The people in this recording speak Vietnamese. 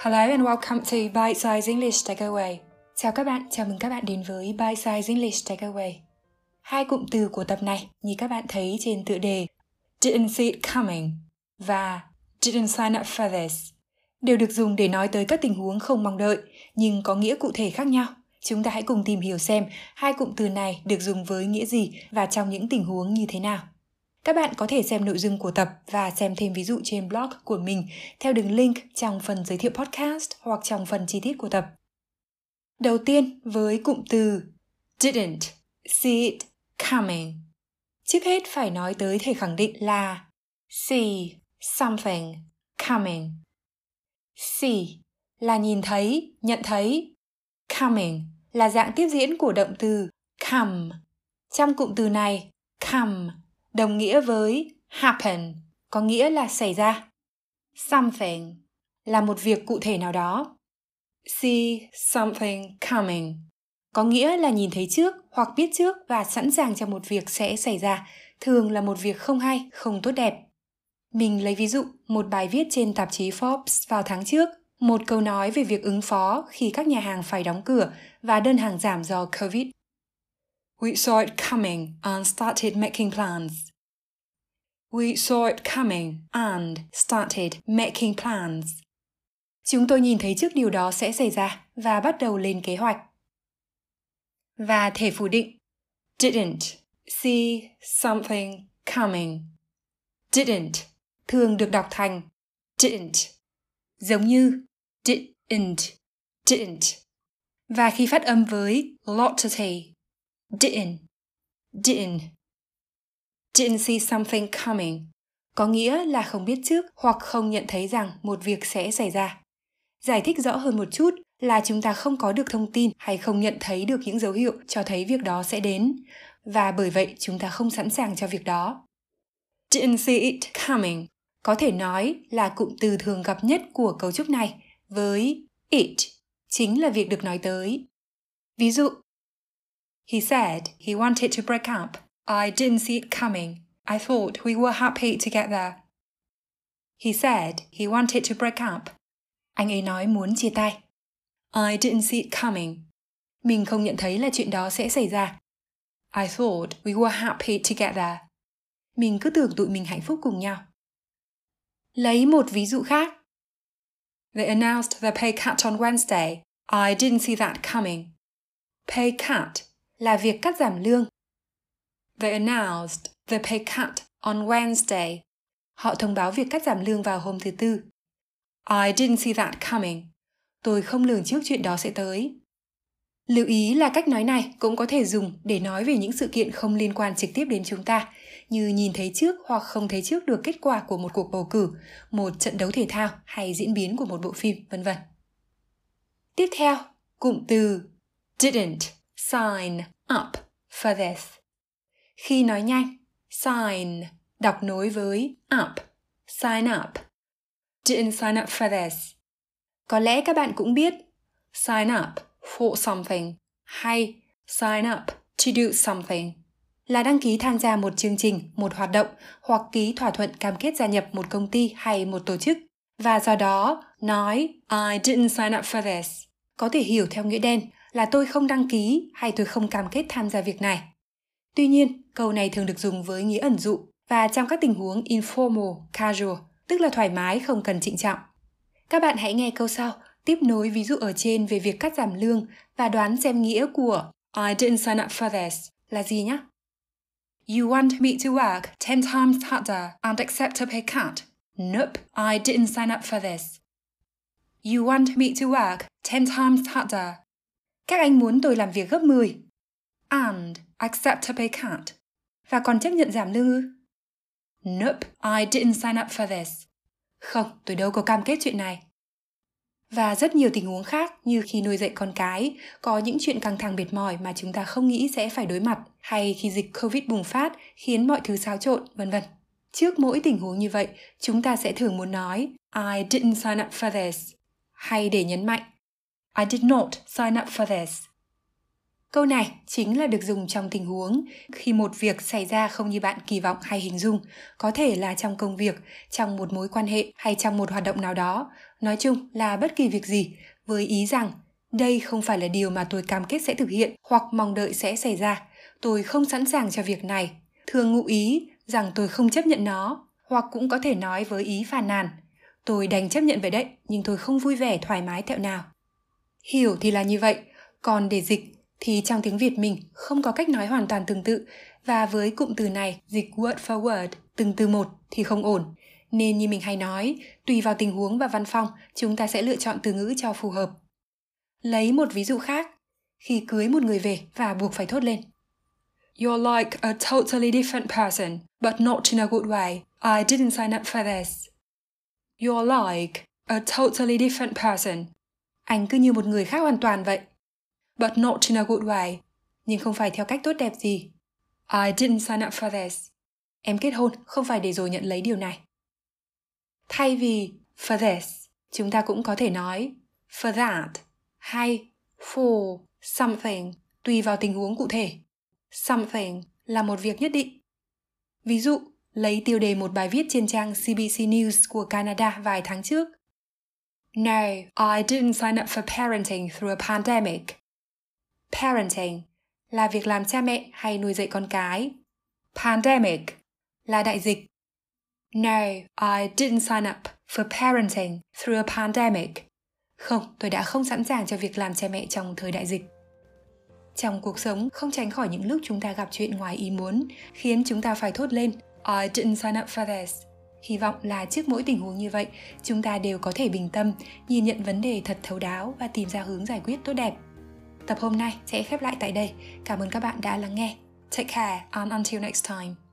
Hello and welcome to Bite Size English Takeaway. Chào các bạn, chào mừng các bạn đến với Bite Size English Takeaway. Hai cụm từ của tập này như các bạn thấy trên tựa đề Didn't see it coming và Didn't sign up for this đều được dùng để nói tới các tình huống không mong đợi nhưng có nghĩa cụ thể khác nhau. Chúng ta hãy cùng tìm hiểu xem hai cụm từ này được dùng với nghĩa gì và trong những tình huống như thế nào. Các bạn có thể xem nội dung của tập và xem thêm ví dụ trên blog của mình theo đường link trong phần giới thiệu podcast hoặc trong phần chi tiết của tập. Đầu tiên với cụm từ didn't see it coming. Trước hết phải nói tới thể khẳng định là see something coming. See là nhìn thấy, nhận thấy. Coming là dạng tiếp diễn của động từ come. Trong cụm từ này, come đồng nghĩa với happen, có nghĩa là xảy ra. Something là một việc cụ thể nào đó. See something coming có nghĩa là nhìn thấy trước hoặc biết trước và sẵn sàng cho một việc sẽ xảy ra, thường là một việc không hay, không tốt đẹp. Mình lấy ví dụ một bài viết trên tạp chí Forbes vào tháng trước, một câu nói về việc ứng phó khi các nhà hàng phải đóng cửa và đơn hàng giảm do Covid. We saw it coming and started making plans. We saw it coming and started making plans. Chúng tôi nhìn thấy trước điều đó sẽ xảy ra và bắt đầu lên kế hoạch. Và thể phủ định didn't see something coming. Didn't thường được đọc thành didn't, giống như didn't, didn't. Và khi phát âm với lotity, didn't, didn't didn't see something coming có nghĩa là không biết trước hoặc không nhận thấy rằng một việc sẽ xảy ra. Giải thích rõ hơn một chút là chúng ta không có được thông tin hay không nhận thấy được những dấu hiệu cho thấy việc đó sẽ đến và bởi vậy chúng ta không sẵn sàng cho việc đó. Didn't see it coming có thể nói là cụm từ thường gặp nhất của cấu trúc này với it chính là việc được nói tới. Ví dụ, He said he wanted to break up I didn't see it coming. I thought we were happy together. He said he wanted to break up. Anh ấy nói muốn chia tay. I didn't see it coming. Mình không nhận thấy là chuyện đó sẽ xảy ra. I thought we were happy together. Mình cứ tưởng tụi mình hạnh phúc cùng nhau. Lấy một ví dụ khác. They announced the pay cut on Wednesday. I didn't see that coming. Pay cut là việc cắt giảm lương They announced the pay cut on Wednesday. Họ thông báo việc cắt giảm lương vào hôm thứ Tư. I didn't see that coming. Tôi không lường trước chuyện đó sẽ tới. Lưu ý là cách nói này cũng có thể dùng để nói về những sự kiện không liên quan trực tiếp đến chúng ta, như nhìn thấy trước hoặc không thấy trước được kết quả của một cuộc bầu cử, một trận đấu thể thao hay diễn biến của một bộ phim, vân vân. Tiếp theo, cụm từ didn't sign up for this. Khi nói nhanh, sign đọc nối với up, sign up. Didn't sign up for this. Có lẽ các bạn cũng biết sign up for something hay sign up to do something là đăng ký tham gia một chương trình, một hoạt động hoặc ký thỏa thuận cam kết gia nhập một công ty hay một tổ chức. Và do đó, nói I didn't sign up for this có thể hiểu theo nghĩa đen là tôi không đăng ký hay tôi không cam kết tham gia việc này. Tuy nhiên, câu này thường được dùng với nghĩa ẩn dụ và trong các tình huống informal, casual, tức là thoải mái không cần trịnh trọng. Các bạn hãy nghe câu sau, tiếp nối ví dụ ở trên về việc cắt giảm lương và đoán xem nghĩa của I didn't sign up for this là gì nhé. You want me to work 10 times harder and accept a pay cut? Nope, I didn't sign up for this. You want me to work 10 times harder. Các anh muốn tôi làm việc gấp 10 and accept a pay cut và còn chấp nhận giảm lương ư? Nope, I didn't sign up for this. Không, tôi đâu có cam kết chuyện này. Và rất nhiều tình huống khác như khi nuôi dạy con cái, có những chuyện căng thẳng mệt mỏi mà chúng ta không nghĩ sẽ phải đối mặt, hay khi dịch Covid bùng phát khiến mọi thứ xáo trộn, vân vân. Trước mỗi tình huống như vậy, chúng ta sẽ thường muốn nói I didn't sign up for this, hay để nhấn mạnh I did not sign up for this. Câu này chính là được dùng trong tình huống khi một việc xảy ra không như bạn kỳ vọng hay hình dung, có thể là trong công việc, trong một mối quan hệ hay trong một hoạt động nào đó, nói chung là bất kỳ việc gì, với ý rằng đây không phải là điều mà tôi cam kết sẽ thực hiện hoặc mong đợi sẽ xảy ra. Tôi không sẵn sàng cho việc này. Thường ngụ ý rằng tôi không chấp nhận nó, hoặc cũng có thể nói với ý phàn nàn. Tôi đành chấp nhận vậy đấy, nhưng tôi không vui vẻ thoải mái tẹo nào. Hiểu thì là như vậy, còn để dịch thì trong tiếng Việt mình không có cách nói hoàn toàn tương tự và với cụm từ này dịch word for word từng từ một thì không ổn. Nên như mình hay nói, tùy vào tình huống và văn phong, chúng ta sẽ lựa chọn từ ngữ cho phù hợp. Lấy một ví dụ khác, khi cưới một người về và buộc phải thốt lên. You're like a totally different person, but not in a good way. I didn't sign up for this. You're like a totally different person. Anh cứ như một người khác hoàn toàn vậy but not in a good way, nhưng không phải theo cách tốt đẹp gì. I didn't sign up for this. Em kết hôn không phải để rồi nhận lấy điều này. Thay vì for this, chúng ta cũng có thể nói for that hay for something tùy vào tình huống cụ thể. Something là một việc nhất định. Ví dụ, lấy tiêu đề một bài viết trên trang CBC News của Canada vài tháng trước. No, I didn't sign up for parenting through a pandemic. Parenting là việc làm cha mẹ hay nuôi dạy con cái. Pandemic là đại dịch. No, I didn't sign up for parenting through a pandemic. Không, tôi đã không sẵn sàng cho việc làm cha mẹ trong thời đại dịch. Trong cuộc sống, không tránh khỏi những lúc chúng ta gặp chuyện ngoài ý muốn, khiến chúng ta phải thốt lên I didn't sign up for this. Hy vọng là trước mỗi tình huống như vậy, chúng ta đều có thể bình tâm, nhìn nhận vấn đề thật thấu đáo và tìm ra hướng giải quyết tốt đẹp. Tập hôm nay sẽ khép lại tại đây. Cảm ơn các bạn đã lắng nghe. Take care and until next time.